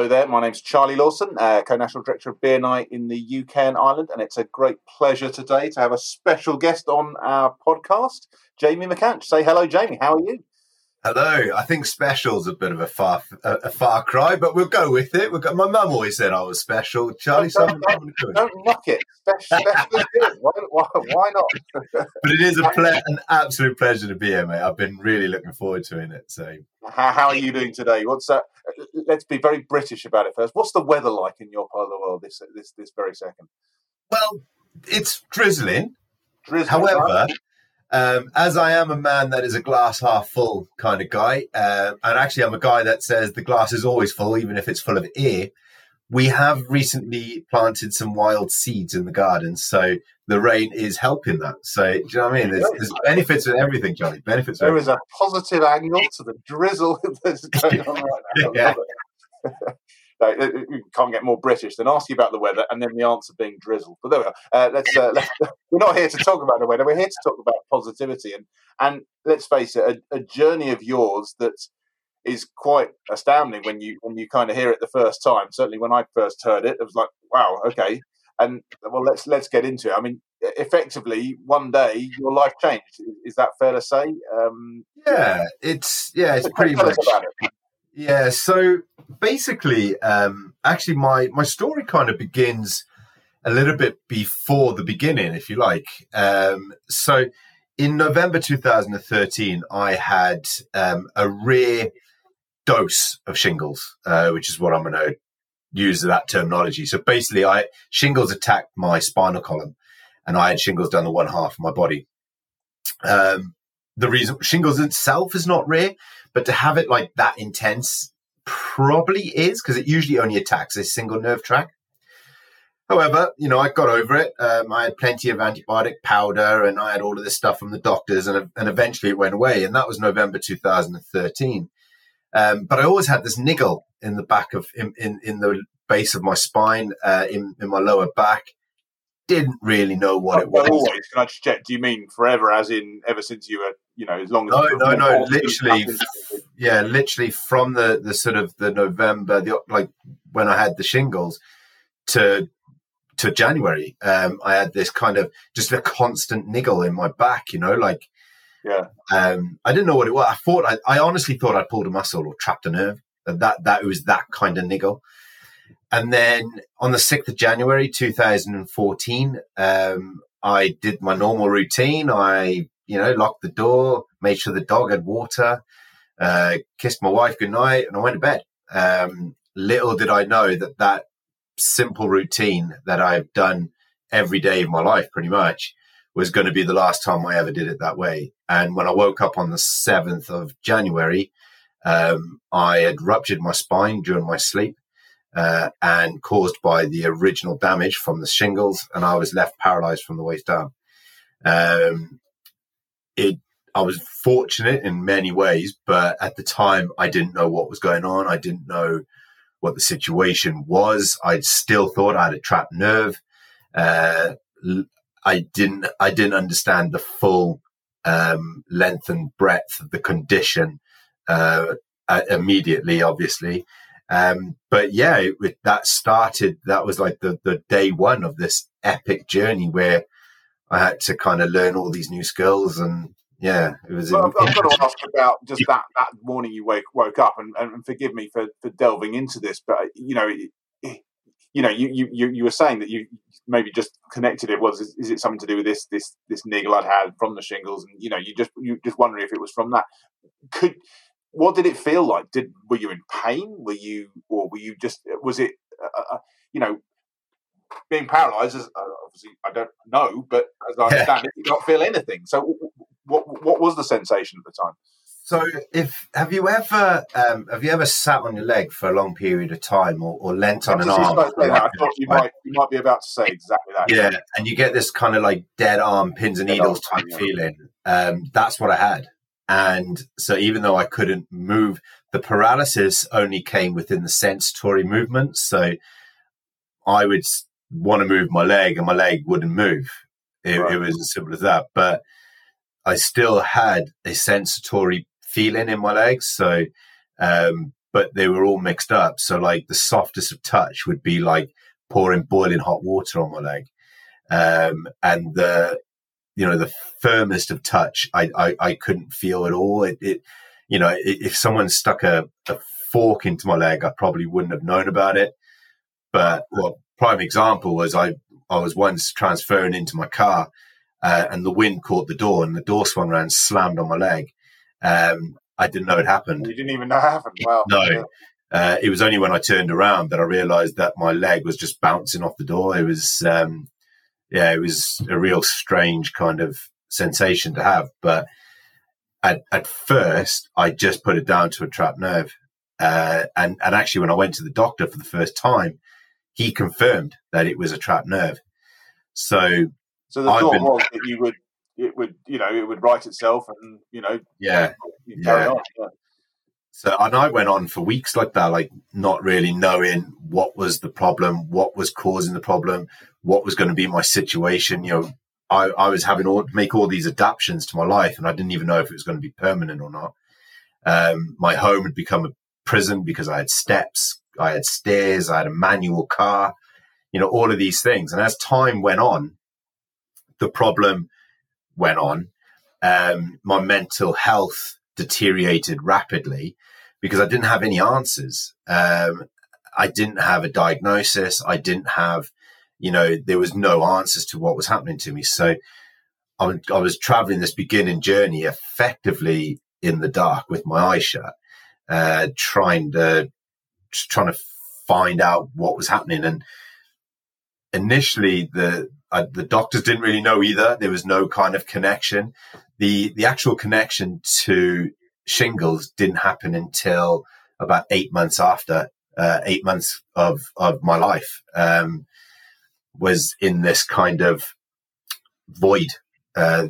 Hello there, my name's Charlie Lawson, uh, co national director of BNI in the UK and Ireland, and it's a great pleasure today to have a special guest on our podcast, Jamie McAnsh. Say hello, Jamie. How are you? Hello. I think special's a bit of a far a, a far cry, but we'll go with it. We've got, my mum always said I was special. Charlie, so don't, don't, don't knock it. Special, special. Why, why, why not? but it is a ple- an absolute pleasure to be here, mate. I've been really looking forward to it. So, how, how are you doing today? What's that? Let's be very British about it first. What's the weather like in your part of the world this this this very second? Well, it's drizzling. Drizzling. However. Um, as I am a man that is a glass half full kind of guy, uh, and actually I'm a guy that says the glass is always full, even if it's full of air. We have recently planted some wild seeds in the garden, so the rain is helping that. So, do you know what I mean? There's, there's benefits in everything, Johnny. Benefits. There is a positive angle to the drizzle that's going on right now. yeah. no, you can't get more British than ask you about the weather and then the answer being drizzle. But there we are. Uh, let's, uh, let's, we're not here to talk about the weather. We're here to talk about positivity and and let's face it, a, a, journey of yours that is quite astounding when you when you kind of hear it the first time. Certainly, when I first heard it, it was like, wow, okay. And well, let's let's get into it. I mean, effectively, one day your life changed. Is that fair to say? Um, yeah, it's yeah, it's pretty much. It. Yeah, so basically, um, actually, my my story kind of begins a little bit before the beginning, if you like. Um, so, in November 2013, I had um, a rare dose of shingles, uh, which is what I'm going to use that terminology. So basically, I shingles attacked my spinal column, and I had shingles down the one half of my body. Um, the reason shingles itself is not rare, but to have it like that intense probably is because it usually only attacks a single nerve track. However, you know, I got over it. Um, I had plenty of antibiotic powder and I had all of this stuff from the doctors, and, and eventually it went away. And that was November 2013. Um, but I always had this niggle in the back of, in, in, in the base of my spine, uh, in, in my lower back. Didn't really know what it was. Always, can I just check? Do you mean forever, as in ever since you were you know, as long as no, no, no, literally, yeah, literally from the the sort of the November, the like when I had the shingles to to January, um, I had this kind of just a constant niggle in my back, you know, like yeah. Um, I didn't know what it was. I thought I, I honestly thought I'd pulled a muscle or trapped a nerve. That that was that kind of niggle. And then on the sixth of January, two thousand and fourteen, um, I did my normal routine. I you know, locked the door, made sure the dog had water, uh, kissed my wife goodnight, and I went to bed. Um, little did I know that that simple routine that I've done every day of my life, pretty much, was going to be the last time I ever did it that way. And when I woke up on the 7th of January, um, I had ruptured my spine during my sleep. Uh, and caused by the original damage from the shingles, and I was left paralyzed from the waist down. Um, it I was fortunate in many ways, but at the time I didn't know what was going on. I didn't know what the situation was. I still thought I had a trapped nerve. Uh, I didn't. I didn't understand the full um, length and breadth of the condition uh, immediately, obviously. Um, but yeah, it, that started. That was like the the day one of this epic journey where I had to kind of learn all these new skills and yeah, it was. Well, I've, got to ask about just that that morning you wake, woke up, and, and forgive me for, for delving into this, but you know, you know, you, you you were saying that you maybe just connected it was is, is, it something to do with this this this niggle I'd had from the shingles, and you know, you just you just wondering if it was from that. Could what did it feel like? Did were you in pain? Were you or were you just was it? Uh, uh you know, being paralysed, uh, obviously I don't know, but as I understand it, you don't feel anything. So, what what was the sensation at the time? So, if have you ever um, have you ever sat on your leg for a long period of time, or, or leant on an arm? I thought you might you might be about to say exactly that. Yeah, and you get this kind of like dead arm, pins and dead needles arm, type yeah. feeling. Um, that's what I had, and so even though I couldn't move, the paralysis only came within the sensory movements. So I would want to move my leg and my leg wouldn't move. It, right. it, was as simple as that. But I still had a sensory feeling in my legs. So um, but they were all mixed up. So like the softest of touch would be like pouring boiling hot water on my leg. Um, and the, you know, the firmest of touch, I, I, I couldn't feel at all. It, it you know, if someone stuck a, a, fork into my leg, I probably wouldn't have known about it. But well, prime example was I, I was once transferring into my car, uh, and the wind caught the door and the door swung around, slammed on my leg. Um, I didn't know it happened. You didn't even know it happened. Wow. No. Uh, it was only when I turned around that I realized that my leg was just bouncing off the door. It was, um, yeah, it was a real strange kind of sensation to have. But at, at first, I just put it down to a trapped nerve. Uh, and, and actually, when I went to the doctor for the first time, he confirmed that it was a trapped nerve. So, so the I've thought been, was that you would, it would, you know, it would right itself, and you know, yeah, yeah. yeah. So, and I went on for weeks like that, like not really knowing what was the problem, what was causing the problem, what was going to be my situation. You know, I, I was having to make all these adaptations to my life, and I didn't even know if it was going to be permanent or not. Um, my home had become a prison because I had steps, I had stairs, I had a manual car, you know, all of these things. And as time went on, the problem went on. Um, my mental health deteriorated rapidly because I didn't have any answers. Um, I didn't have a diagnosis. I didn't have, you know, there was no answers to what was happening to me. So I, I was traveling this beginning journey effectively in the dark with my eyes shut, uh, trying to, trying to find out what was happening. And initially the, uh, the doctors didn't really know either. There was no kind of connection. The, the actual connection to shingles didn't happen until about eight months after uh, eight months of of my life um, was in this kind of void uh,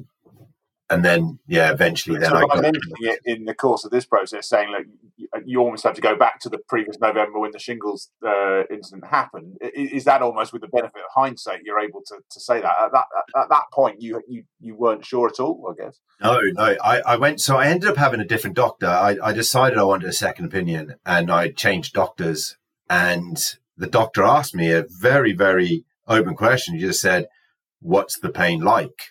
and then yeah, eventually then so I got mentioning it in the course of this process, saying like you almost have to go back to the previous November when the shingles uh, incident happened. Is that almost with the benefit of hindsight you're able to, to say that at that at that point you you you weren't sure at all? I guess. No, no. I, I went so I ended up having a different doctor. I, I decided I wanted a second opinion, and I changed doctors. And the doctor asked me a very very open question. He just said, "What's the pain like?"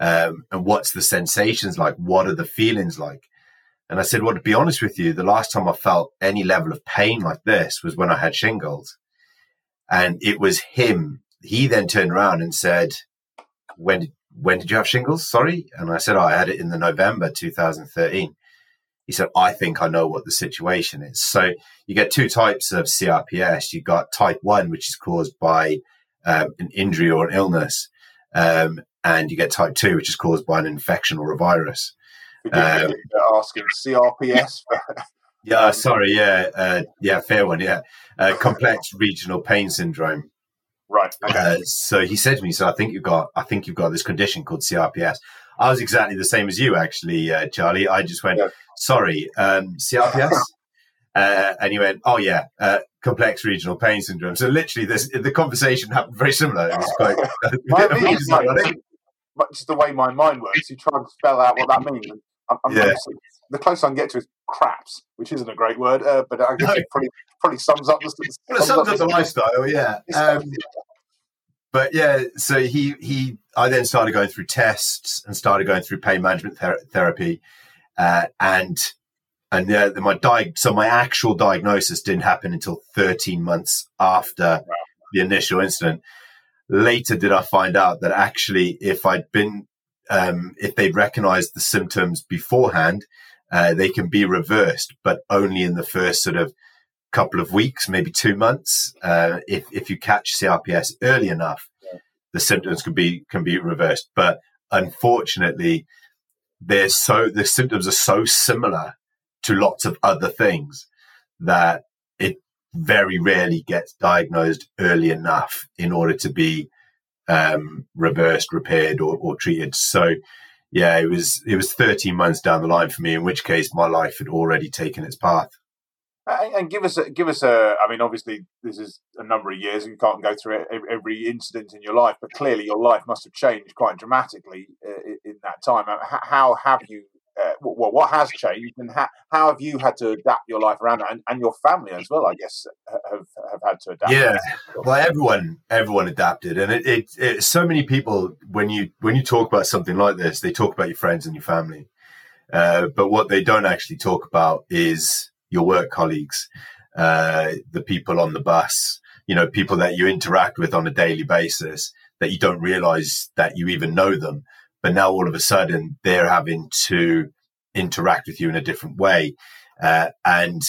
Um, and what's the sensations like? What are the feelings like? And I said, well, to be honest with you, the last time I felt any level of pain like this was when I had shingles. And it was him. He then turned around and said, when did, when did you have shingles? Sorry. And I said, oh, I had it in the November 2013. He said, I think I know what the situation is. So you get two types of CRPS. You got type one, which is caused by um, an injury or an illness. Um, and you get type 2, which is caused by an infection or a virus. Um, asking CRPS. yeah, sorry, yeah, uh, yeah, fair one, yeah. Uh, complex regional pain syndrome. Right. Okay. Uh, so he said to me, "So I think you've got, I think you've got this condition called CRPS." I was exactly the same as you, actually, uh, Charlie. I just went, yeah. "Sorry, um, CRPS," uh, and he went, "Oh yeah, uh, complex regional pain syndrome." So literally, this the conversation happened very similar. It was quite just the way my mind works, you try and spell out what that means. I'm, I'm yeah. the closest I can get to is craps, which isn't a great word, uh, but I guess no. it probably, probably sums up the, sums, well, it sums up, up the lifestyle. Yeah. Um, but yeah, so he he, I then started going through tests and started going through pain management ther- therapy, uh, and and yeah, my di- so my actual diagnosis didn't happen until 13 months after wow. the initial incident later did I find out that actually, if I'd been, um, if they'd recognized the symptoms beforehand, uh, they can be reversed, but only in the first sort of couple of weeks, maybe two months. Uh, if, if you catch CRPS early enough, the symptoms can be, can be reversed. But unfortunately, they're so, the symptoms are so similar to lots of other things that very rarely gets diagnosed early enough in order to be um, reversed, repaired, or, or, treated. So, yeah, it was it was 13 months down the line for me. In which case, my life had already taken its path. And give us, a, give us a. I mean, obviously, this is a number of years. And you can't go through every incident in your life, but clearly, your life must have changed quite dramatically uh, in that time. How have you? Uh, well, what has changed, and how, how have you had to adapt your life around it, and, and your family as well? I guess have have had to adapt. Yeah, well, everyone everyone adapted, and it, it, it so many people when you when you talk about something like this, they talk about your friends and your family, uh, but what they don't actually talk about is your work colleagues, uh, the people on the bus, you know, people that you interact with on a daily basis that you don't realize that you even know them. But now all of a sudden they're having to interact with you in a different way. Uh, and,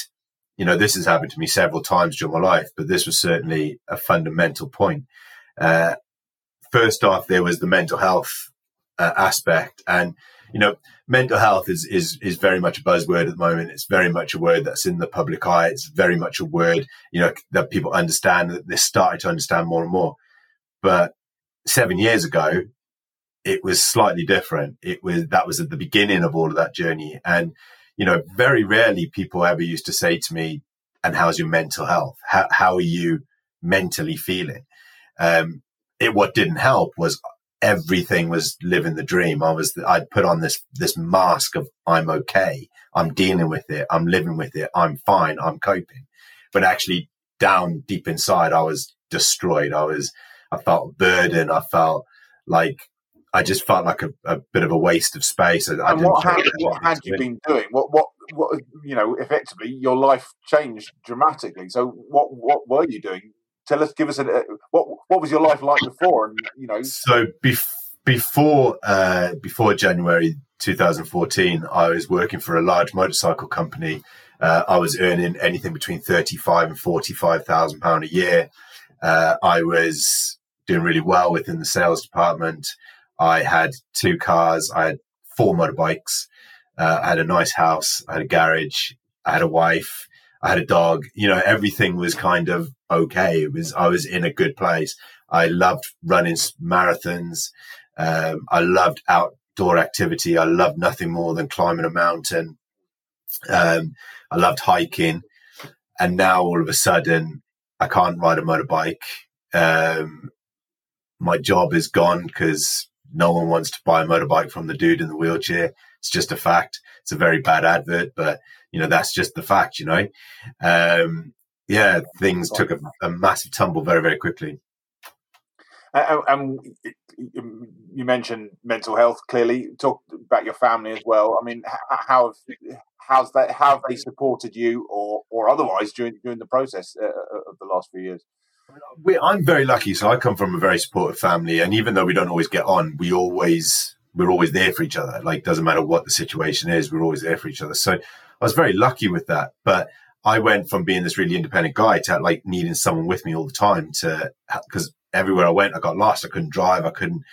you know, this has happened to me several times during my life, but this was certainly a fundamental point. Uh, first off, there was the mental health uh, aspect. And, you know, mental health is, is, is very much a buzzword at the moment. It's very much a word that's in the public eye. It's very much a word, you know, that people understand that they're starting to understand more and more. But seven years ago, it was slightly different. It was, that was at the beginning of all of that journey. And, you know, very rarely people ever used to say to me, and how's your mental health? How, how are you mentally feeling? Um, it, what didn't help was everything was living the dream. I was, I'd put on this, this mask of I'm okay. I'm dealing with it. I'm living with it. I'm fine. I'm coping. But actually down deep inside, I was destroyed. I was, I felt burden. I felt like I just felt like a, a bit of a waste of space. I, and what had, what had you been doing? What, what, what, you know, effectively, your life changed dramatically. So, what, what were you doing? Tell us, give us a, what, what was your life like before? And you know, so bef- before, uh, before January 2014, I was working for a large motorcycle company. Uh, I was earning anything between thirty-five and forty-five thousand pound a year. Uh, I was doing really well within the sales department. I had two cars. I had four motorbikes. Uh, I had a nice house. I had a garage. I had a wife. I had a dog. You know, everything was kind of okay. It was, I was in a good place. I loved running marathons. Um, I loved outdoor activity. I loved nothing more than climbing a mountain. Um, I loved hiking. And now all of a sudden I can't ride a motorbike. Um, my job is gone because no one wants to buy a motorbike from the dude in the wheelchair. It's just a fact. It's a very bad advert, but you know that's just the fact. You know, um, yeah, things took a, a, massive tumble very, very quickly. And you mentioned mental health. Clearly, talk about your family as well. I mean, how have how's that? How have they supported you, or or otherwise during during the process uh, uh, of the last few years? We, I'm very lucky. So I come from a very supportive family, and even though we don't always get on, we always we're always there for each other. Like doesn't matter what the situation is, we're always there for each other. So I was very lucky with that. But I went from being this really independent guy to like needing someone with me all the time to because everywhere I went, I got lost. I couldn't drive. I couldn't.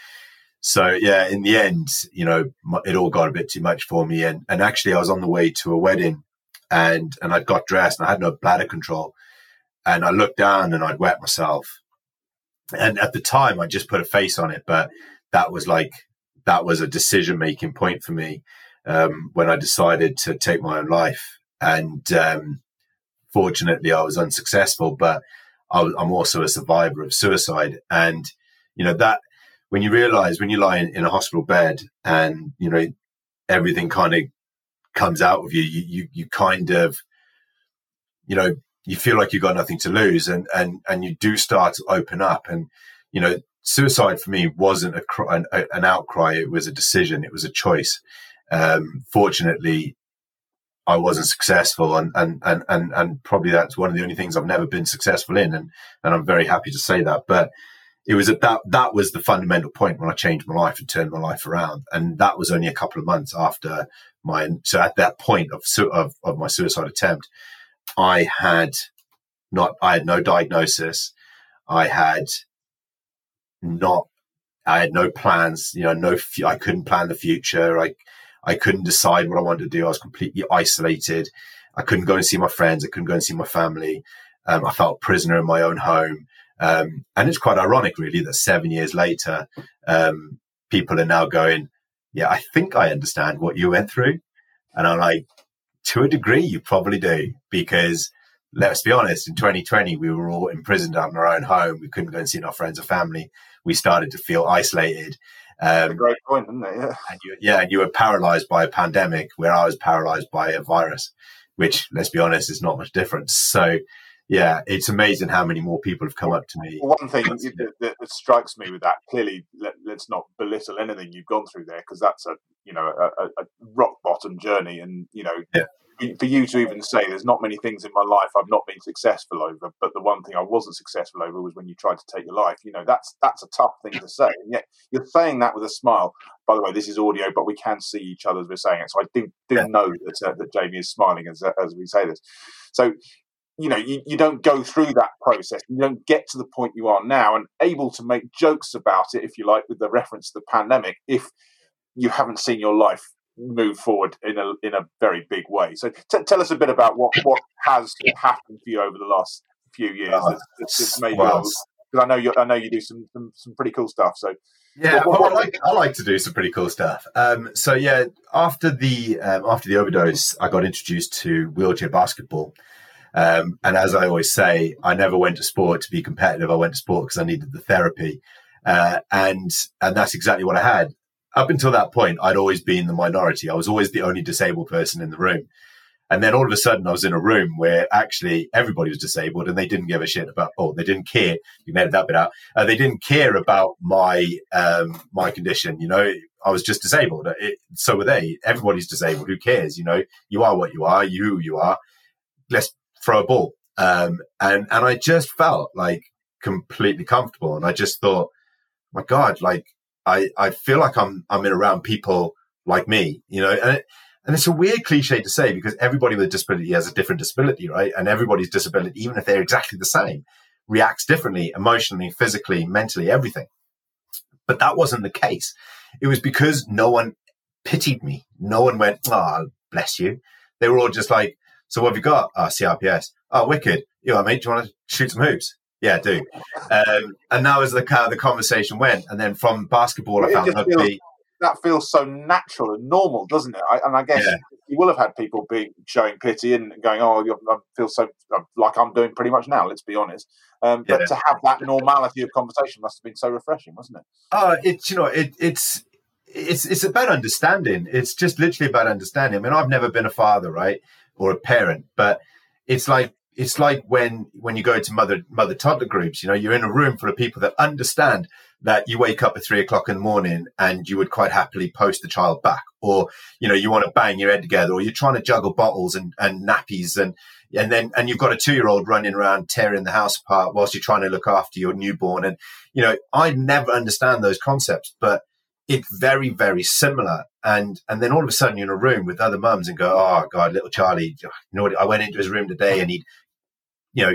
So yeah, in the end, you know, it all got a bit too much for me. And and actually, I was on the way to a wedding, and and I got dressed, and I had no bladder control, and I looked down, and I'd wet myself. And at the time, I just put a face on it, but that was like that was a decision making point for me um, when I decided to take my own life. And um, fortunately, I was unsuccessful, but I, am also a survivor of suicide. And you know that when you realize when you lie in, in a hospital bed and you know everything kind of comes out of you, you you you kind of you know you feel like you've got nothing to lose, and and and you do start to open up, and you know suicide for me wasn't a, an, an outcry; it was a decision, it was a choice. Um, fortunately, I wasn't successful, and, and and and and probably that's one of the only things I've never been successful in, and and I'm very happy to say that. But it was at that that was the fundamental point when I changed my life and turned my life around, and that was only a couple of months after my so at that point of of, of my suicide attempt, I had not I had no diagnosis, I had not I had no plans, you know, no I couldn't plan the future, I I couldn't decide what I wanted to do, I was completely isolated, I couldn't go and see my friends, I couldn't go and see my family, um, I felt prisoner in my own home. Um, and it's quite ironic, really, that seven years later, um, people are now going, Yeah, I think I understand what you went through. And I'm like, To a degree, you probably do. Because let's be honest, in 2020, we were all imprisoned out in our own home. We couldn't go and see our friends or family. We started to feel isolated. Um, great point, isn't it? Yeah. And you, yeah, and you were paralyzed by a pandemic, where I was paralyzed by a virus, which, let's be honest, is not much difference. So, yeah, it's amazing how many more people have come up to me. One thing that, that, strikes me with that clearly, let, us not belittle anything you've gone through there because that's a you know a, a, rock bottom journey, and you know yeah for you to even say there's not many things in my life I've not been successful over, but the one thing I wasn't successful over was when you tried to take your life. You know, that's that's a tough thing to say, and yet you're saying that with a smile. By the way, this is audio, but we can see each other as we're saying it, so I do do yeah. know that uh, that Jamie is smiling as as we say this. So. You know, you, you don't go through that process. You don't get to the point you are now and able to make jokes about it, if you like, with the reference to the pandemic, if you haven't seen your life move forward in a in a very big way. So t- tell us a bit about what what has happened for you over the last few years uh, that's, that's made well, you. I know you I know you do some some, some pretty cool stuff. So yeah, well, I, like, I like to do some pretty cool stuff. Um, so yeah, after the um, after the overdose, I got introduced to wheelchair basketball. Um, and as I always say, I never went to sport to be competitive. I went to sport because I needed the therapy, uh, and and that's exactly what I had up until that point, I'd always been the minority. I was always the only disabled person in the room. And then all of a sudden, I was in a room where actually everybody was disabled and they didn't give a shit about, oh, they didn't care. You made that bit out. Uh, they didn't care about my, um, my condition. You know, I was just disabled. It, so were they. Everybody's disabled. Who cares? You know, you are what you are. You who you are. Let's throw a ball. Um, and, and I just felt like completely comfortable. And I just thought, my God, like I, I feel like I'm, I'm in around people like me, you know, and, it, and it's a weird cliche to say because everybody with a disability has a different disability, right? And everybody's disability, even if they're exactly the same, reacts differently emotionally, physically, mentally, everything. But that wasn't the case. It was because no one pitied me. No one went, oh, bless you. They were all just like, so what have you got? Oh, CRPS. Oh, wicked. You know, mate, do you want to shoot some hoops? Yeah, I do. Um, and that was the kind of the conversation went. And then from basketball, I found rugby. Feels, that feels so natural and normal, doesn't it? I, and I guess yeah. you will have had people being showing pity and going, "Oh, I feel so like I'm doing pretty much now." Let's be honest. Um, but yeah. to have that normality of conversation must have been so refreshing, wasn't it? Oh, it's you know, it, it's it's it's about understanding. It's just literally about understanding. I mean, I've never been a father, right, or a parent, but it's like it's like when when you go to mother mother toddler groups you know you're in a room full of people that understand that you wake up at three o'clock in the morning and you would quite happily post the child back or you know you want to bang your head together or you're trying to juggle bottles and, and nappies and and then and you've got a two year old running around tearing the house apart whilst you're trying to look after your newborn. And you know i never understand those concepts but it's very very similar and and then all of a sudden you're in a room with other mums and go oh god little charlie you know what i went into his room today and he'd you know,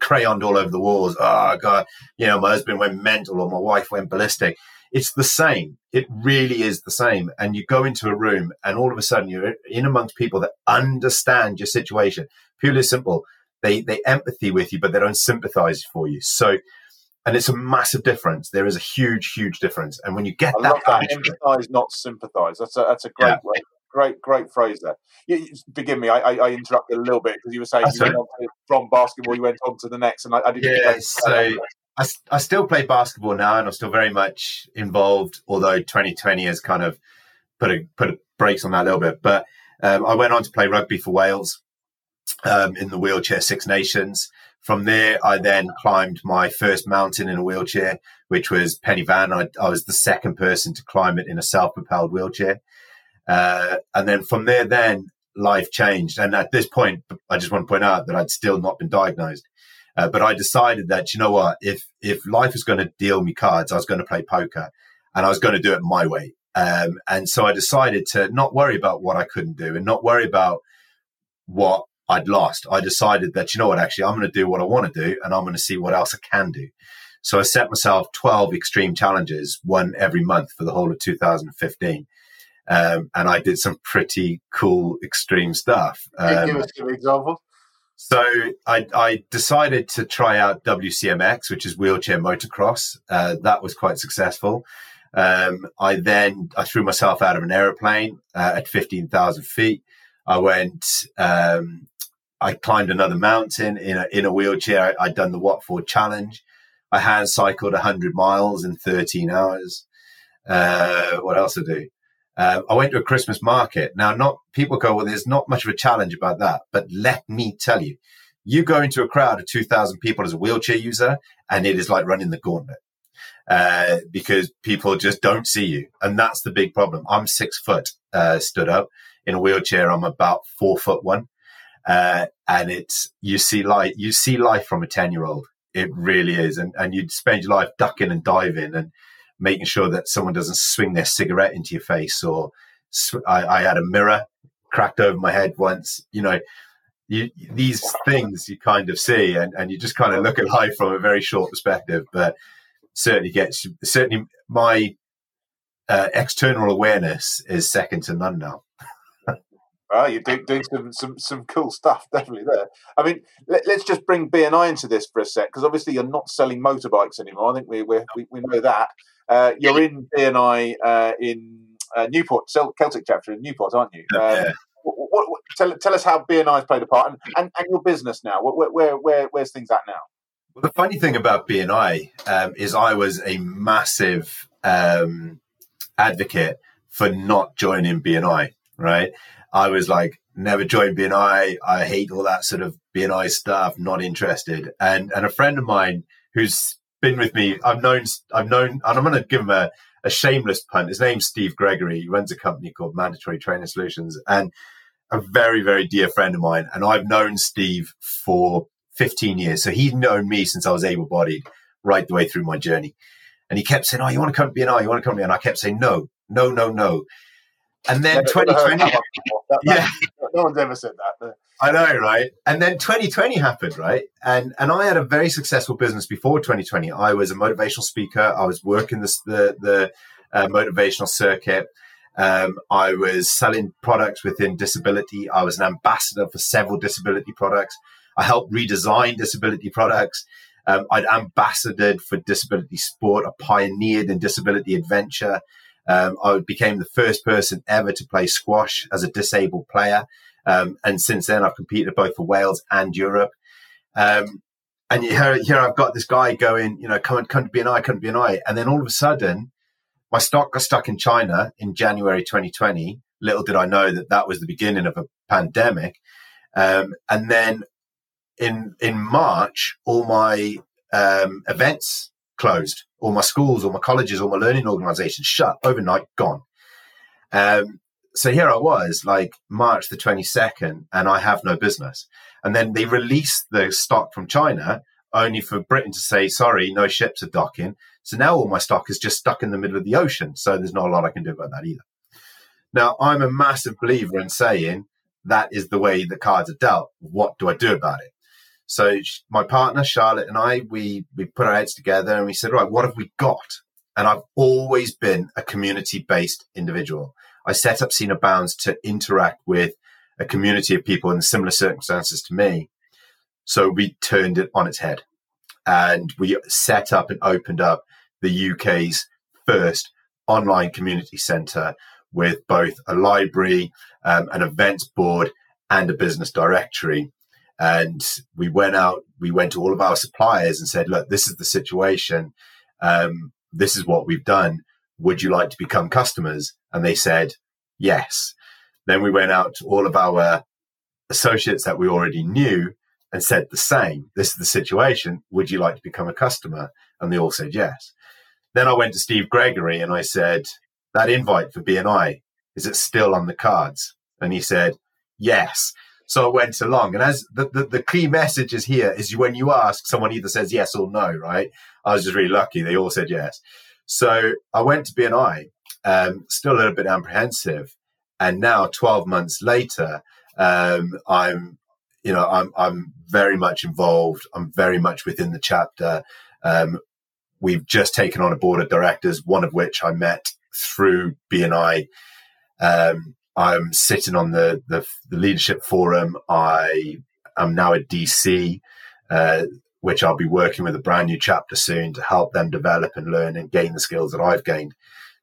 crayoned all over the walls. Oh God, you know, my husband went mental or my wife went ballistic. It's the same. It really is the same. And you go into a room and all of a sudden you're in amongst people that understand your situation. Purely simple. They they empathy with you, but they don't sympathize for you. So and it's a massive difference. There is a huge, huge difference. And when you get I that, that empathize, not sympathize. That's a that's a great yeah. way great, great phrase there. You, forgive me, I, I, I, interrupted a little bit because you were saying you from basketball, you went on to the next, and I, I didn't. Yeah, so I, I still play basketball now, and I'm still very much involved. Although 2020 has kind of put a put a brakes on that a little bit, but um, I went on to play rugby for Wales um, in the wheelchair Six Nations. From there, I then climbed my first mountain in a wheelchair, which was Pen y Fan. I, I was the second person to climb it in a self-propelled wheelchair. Uh, and then from there, then life changed. And at this point, I just want to point out that I'd still not been diagnosed. Uh, but I decided that, you know what, if, if life was going to deal me cards, I was going to play poker and I was going to do it my way. Um, and so I decided to not worry about what I couldn't do and not worry about what I'd lost. I decided that, you know what, actually, I'm going to do what I want to do and I'm going to see what else I can do. So I set myself 12 extreme challenges, one every month for the whole of 2015. Um, and I did some pretty cool extreme stuff. Um, give us an example. So I, I, decided to try out WCMX, which is wheelchair motocross. Uh, that was quite successful. Um, I then I threw myself out of an aeroplane uh, at fifteen thousand feet. I went. Um, I climbed another mountain in a in a wheelchair. I, had done the Watford Challenge. I hand cycled hundred miles in thirteen hours. Uh, what else I do? Uh, I went to a Christmas market. Now, not people go, well, there's not much of a challenge about that, but let me tell you, you go into a crowd of 2,000 people as a wheelchair user, and it is like running the gauntlet uh, because people just don't see you. And that's the big problem. I'm six foot uh, stood up in a wheelchair. I'm about four foot one. Uh, and it's, you see life, you see life from a 10 year old. It really is. And, and you spend your life ducking and diving and making sure that someone doesn't swing their cigarette into your face or sw- I, I had a mirror cracked over my head once, you know, you, these things you kind of see and, and you just kind of look at life from a very short perspective, but certainly gets, certainly my uh, external awareness is second to none now. Well, you're doing, doing some, some some cool stuff, definitely there. I mean, let, us just bring BNI into this for a sec, because obviously you're not selling motorbikes anymore. I think we we we know that. Uh, you're in BNI uh, in uh, Newport, Celtic chapter in Newport, aren't you? Um, what, what, what, tell, tell us how BNI has played a part and, and, and your business now. Where, where, where, where's things at now? Well, the funny thing about BNI um, is I was a massive um, advocate for not joining BNI, right? I was like, never join BNI. I hate all that sort of BNI stuff, not interested. And and a friend of mine who's been with me, I've known, I've known, and I'm going to give him a, a shameless punt. His name's Steve Gregory. He runs a company called Mandatory Training Solutions and a very, very dear friend of mine. And I've known Steve for 15 years. So he's known me since I was able bodied right the way through my journey. And he kept saying, Oh, you want to come to BNI? You want to come to? And I kept saying, No, no, no, no. And then 2020. yeah. No one's ever said that. I know, right? And then 2020 happened, right? And and I had a very successful business before 2020. I was a motivational speaker. I was working this, the the uh, motivational circuit. Um, I was selling products within disability. I was an ambassador for several disability products. I helped redesign disability products. Um, I'd ambassadored for disability sport. I pioneered in disability adventure. Um, I became the first person ever to play squash as a disabled player. Um, and since then, I've competed both for Wales and Europe. Um, and here, here I've got this guy going, you know, come, come to BNI, come to BNI. And then all of a sudden, my stock got stuck in China in January 2020. Little did I know that that was the beginning of a pandemic. Um, and then in in March, all my um, events closed all my schools, all my colleges, all my learning organizations shut overnight, gone. Um, so here I was, like March the 22nd, and I have no business. And then they released the stock from China only for Britain to say, sorry, no ships are docking. So now all my stock is just stuck in the middle of the ocean. So there's not a lot I can do about that either. Now, I'm a massive believer in saying that is the way the cards are dealt. What do I do about it? So my partner Charlotte and I, we we put our heads together and we said, right, what have we got? And I've always been a community based individual. I set up No Bounds to interact with a community of people in similar circumstances to me. So we turned it on its head and we set up and opened up the UK's first online community centre with both a library, um, an events board, and a business directory. And we went out, we went to all of our suppliers and said, look, this is the situation. Um, this is what we've done. Would you like to become customers? And they said, yes. Then we went out to all of our associates that we already knew and said the same. This is the situation. Would you like to become a customer? And they all said yes. Then I went to Steve Gregory and I said, that invite for BNI, is it still on the cards? And he said, yes. So I went along. And as the, the, the, key message is here is when you ask, someone either says yes or no, right? I was just really lucky. They all said yes. So I went to BNI, um, still a little bit apprehensive. And now 12 months later, um, I'm, you know, I'm, I'm very much involved. I'm very much within the chapter. Um, we've just taken on a board of directors, one of which I met through BNI. Um, I'm sitting on the, the, the leadership forum. I am now at DC, uh, which I'll be working with a brand new chapter soon to help them develop and learn and gain the skills that I've gained.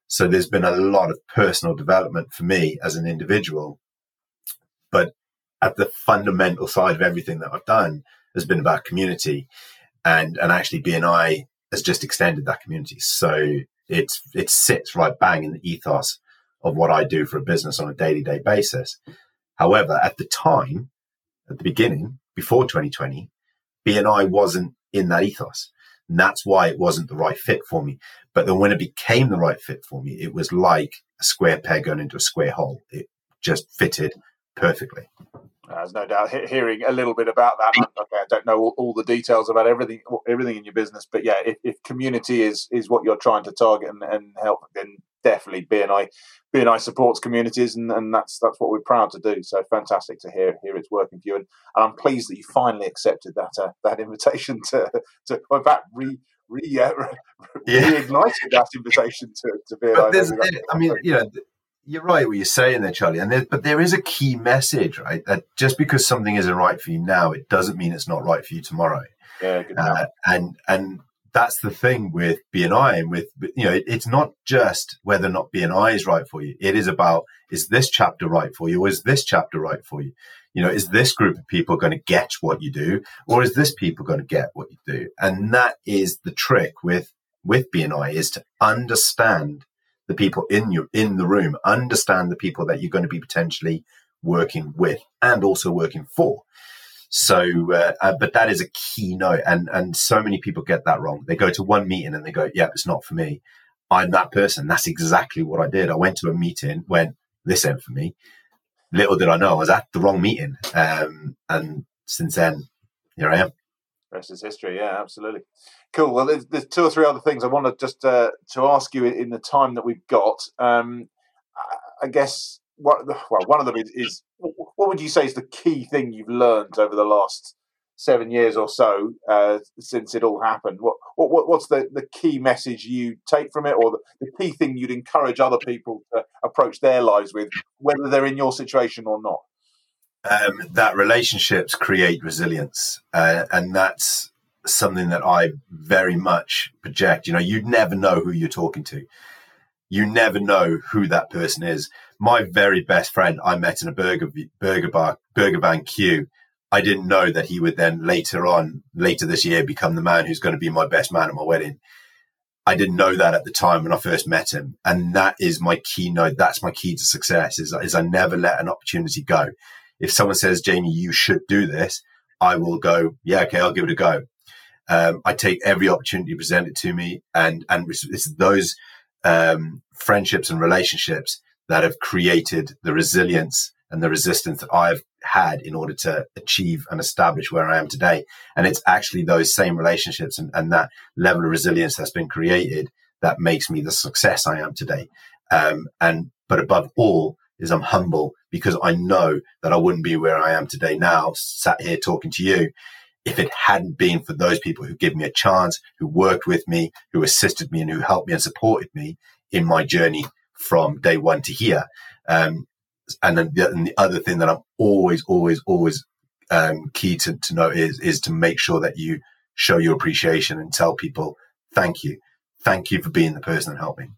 So there's been a lot of personal development for me as an individual. But at the fundamental side of everything that I've done has been about community and, and actually BNI has just extended that community. So It's it sits right bang in the ethos of what I do for a business on a daily day basis. However, at the time, at the beginning, before 2020, BNI wasn't in that ethos. And that's why it wasn't the right fit for me. But then when it became the right fit for me, it was like a square peg going into a square hole. It just fitted perfectly. There's no doubt hearing a little bit about that. Okay, I don't know all, all, the details about everything, everything in your business, but yeah, if, if community is is what you're trying to target and, and help, then definitely BNI BNI supports communities, and, and that's that's what we're proud to do. So fantastic to hear hear it's working for you, and, and I'm pleased that you finally accepted that uh, that invitation to to in fact re re uh, yeah. reignited that invitation to to BNI. I mean, you know. You're right what you're saying there, Charlie. And there, but there is a key message, right? That just because something isn't right for you now, it doesn't mean it's not right for you tomorrow. Yeah, uh, and and that's the thing with BNI and with, you know, it, it's not just whether or not BNI is right for you. It is about, is this chapter right for you? Or is this chapter right for you? You know, is this group of people going to get what you do? Or is this people going to get what you do? And that is the trick with, with BNI is to understand the people in your, in the room, understand the people that you're going to be potentially working with and also working for. So, uh, uh, but that is a key note, and and so many people get that wrong. They go to one meeting and they go, "Yeah, it's not for me." I'm that person. That's exactly what I did. I went to a meeting, went, "This ain't for me." Little did I know I was at the wrong meeting, um, and since then, here I am. Rest is history. Yeah, absolutely. Cool. Well, there's, there's two or three other things I want to just uh, to ask you in the time that we've got. Um, I guess what, well, one of them is, is, what would you say is the key thing you've learned over the last seven years or so uh, since it all happened? What, what what's the, the key message you take from it, or the, the key thing you'd encourage other people to approach their lives with, whether they're in your situation or not? Um, that relationships create resilience, uh, and that's something that I very much project. You know, you never know who you're talking to you never know who that person is. My very best friend I met in a burger burger bar, burger van queue. I didn't know that he would then later on, later this year, become the man who's going to be my best man at my wedding. I didn't know that at the time when I first met him, and that is my keynote. That's my key to success: is, is I never let an opportunity go. If someone says, "Jamie, you should do this," I will go, "Yeah, okay, I'll give it a go." Um, I take every opportunity presented to me, and and it's those um, friendships and relationships that have created the resilience and the resistance that I've had in order to achieve and establish where I am today. And it's actually those same relationships and, and that level of resilience that's been created that makes me the success I am today. Um, and, but above all is I'm humble because I know that I wouldn't be where I am today now, sat here talking to you if it hadn't been for those people who gave me a chance, who worked with me, who assisted me and who helped me and supported me in my journey from day one to here. Um, and then the, and the, other thing that I'm always, always, always um, key to, to know is, is to make sure that you show your appreciation and tell people, thank you. Thank you for being the person that helped me.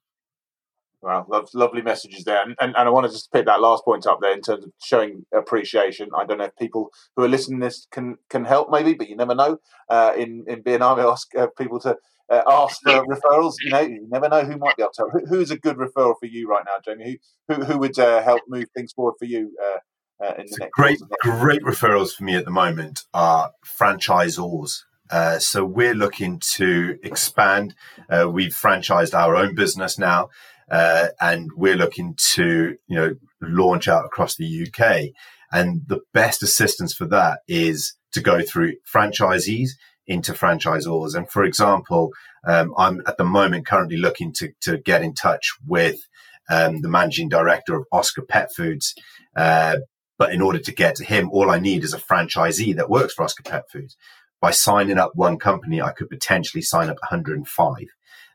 Love, lovely messages there, and, and, and I want to just pick that last point up there in terms of showing appreciation. I don't know if people who are listening to this can can help, maybe, but you never know. Uh, in in BNI, we ask uh, people to uh, ask for referrals. You know, you never know who might be able to. Who, who's a good referral for you right now, Jamie? Who who, who would uh, help move things forward for you? Uh, uh, in the next great, great referrals for me at the moment are franchisors. Uh, so we're looking to expand. Uh, we've franchised our own business now, uh, and we're looking to you know launch out across the UK. And the best assistance for that is to go through franchisees into franchisors. And for example, um, I'm at the moment currently looking to, to get in touch with um, the managing director of Oscar Pet Foods. Uh, but in order to get to him, all I need is a franchisee that works for Oscar Pet Foods. By signing up one company, I could potentially sign up 105.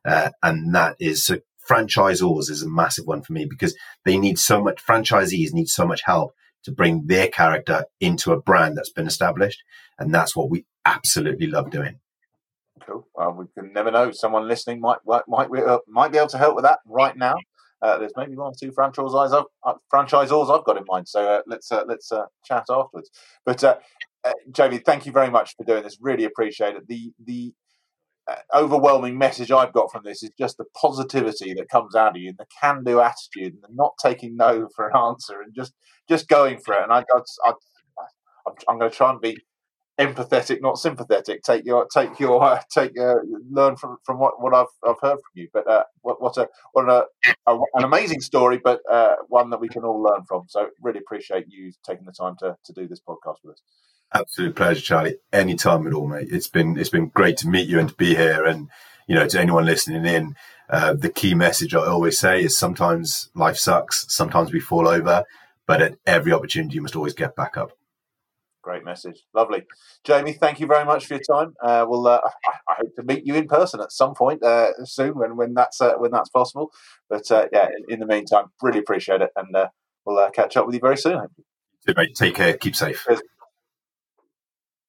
Uh, and that is so franchisors is a massive one for me because they need so much, franchisees need so much help to bring their character into a brand that's been established. And that's what we absolutely love doing. Cool. Well, we can never know. Someone listening might might might, uh, be able to help with that right now. Uh, there's maybe one or two franchisors I've, uh, franchisors I've got in mind. So uh, let's uh, let's uh, chat afterwards. But Jamie, thank you very much for doing this. Really appreciate it. The the uh, overwhelming message I've got from this is just the positivity that comes out of you, and the can-do attitude, and not taking no for an answer, and just just going for it. And I, I, I I'm going to try and be empathetic, not sympathetic. Take your take your uh, take uh, learn from from what, what I've I've heard from you. But uh, what what a what a, a an amazing story, but uh, one that we can all learn from. So really appreciate you taking the time to to do this podcast with us. Absolute pleasure, Charlie. Anytime at all, mate. It's been it's been great to meet you and to be here. And you know, to anyone listening in, uh, the key message I always say is sometimes life sucks, sometimes we fall over, but at every opportunity, you must always get back up. Great message, lovely, Jamie. Thank you very much for your time. Uh, we'll uh, I, I, hope to meet you in person at some point uh, soon when when that's uh, when that's possible. But uh, yeah, in, in, the meantime, really appreciate it, and we'll catch up with you very soon. Take care. Keep safe. Cheers.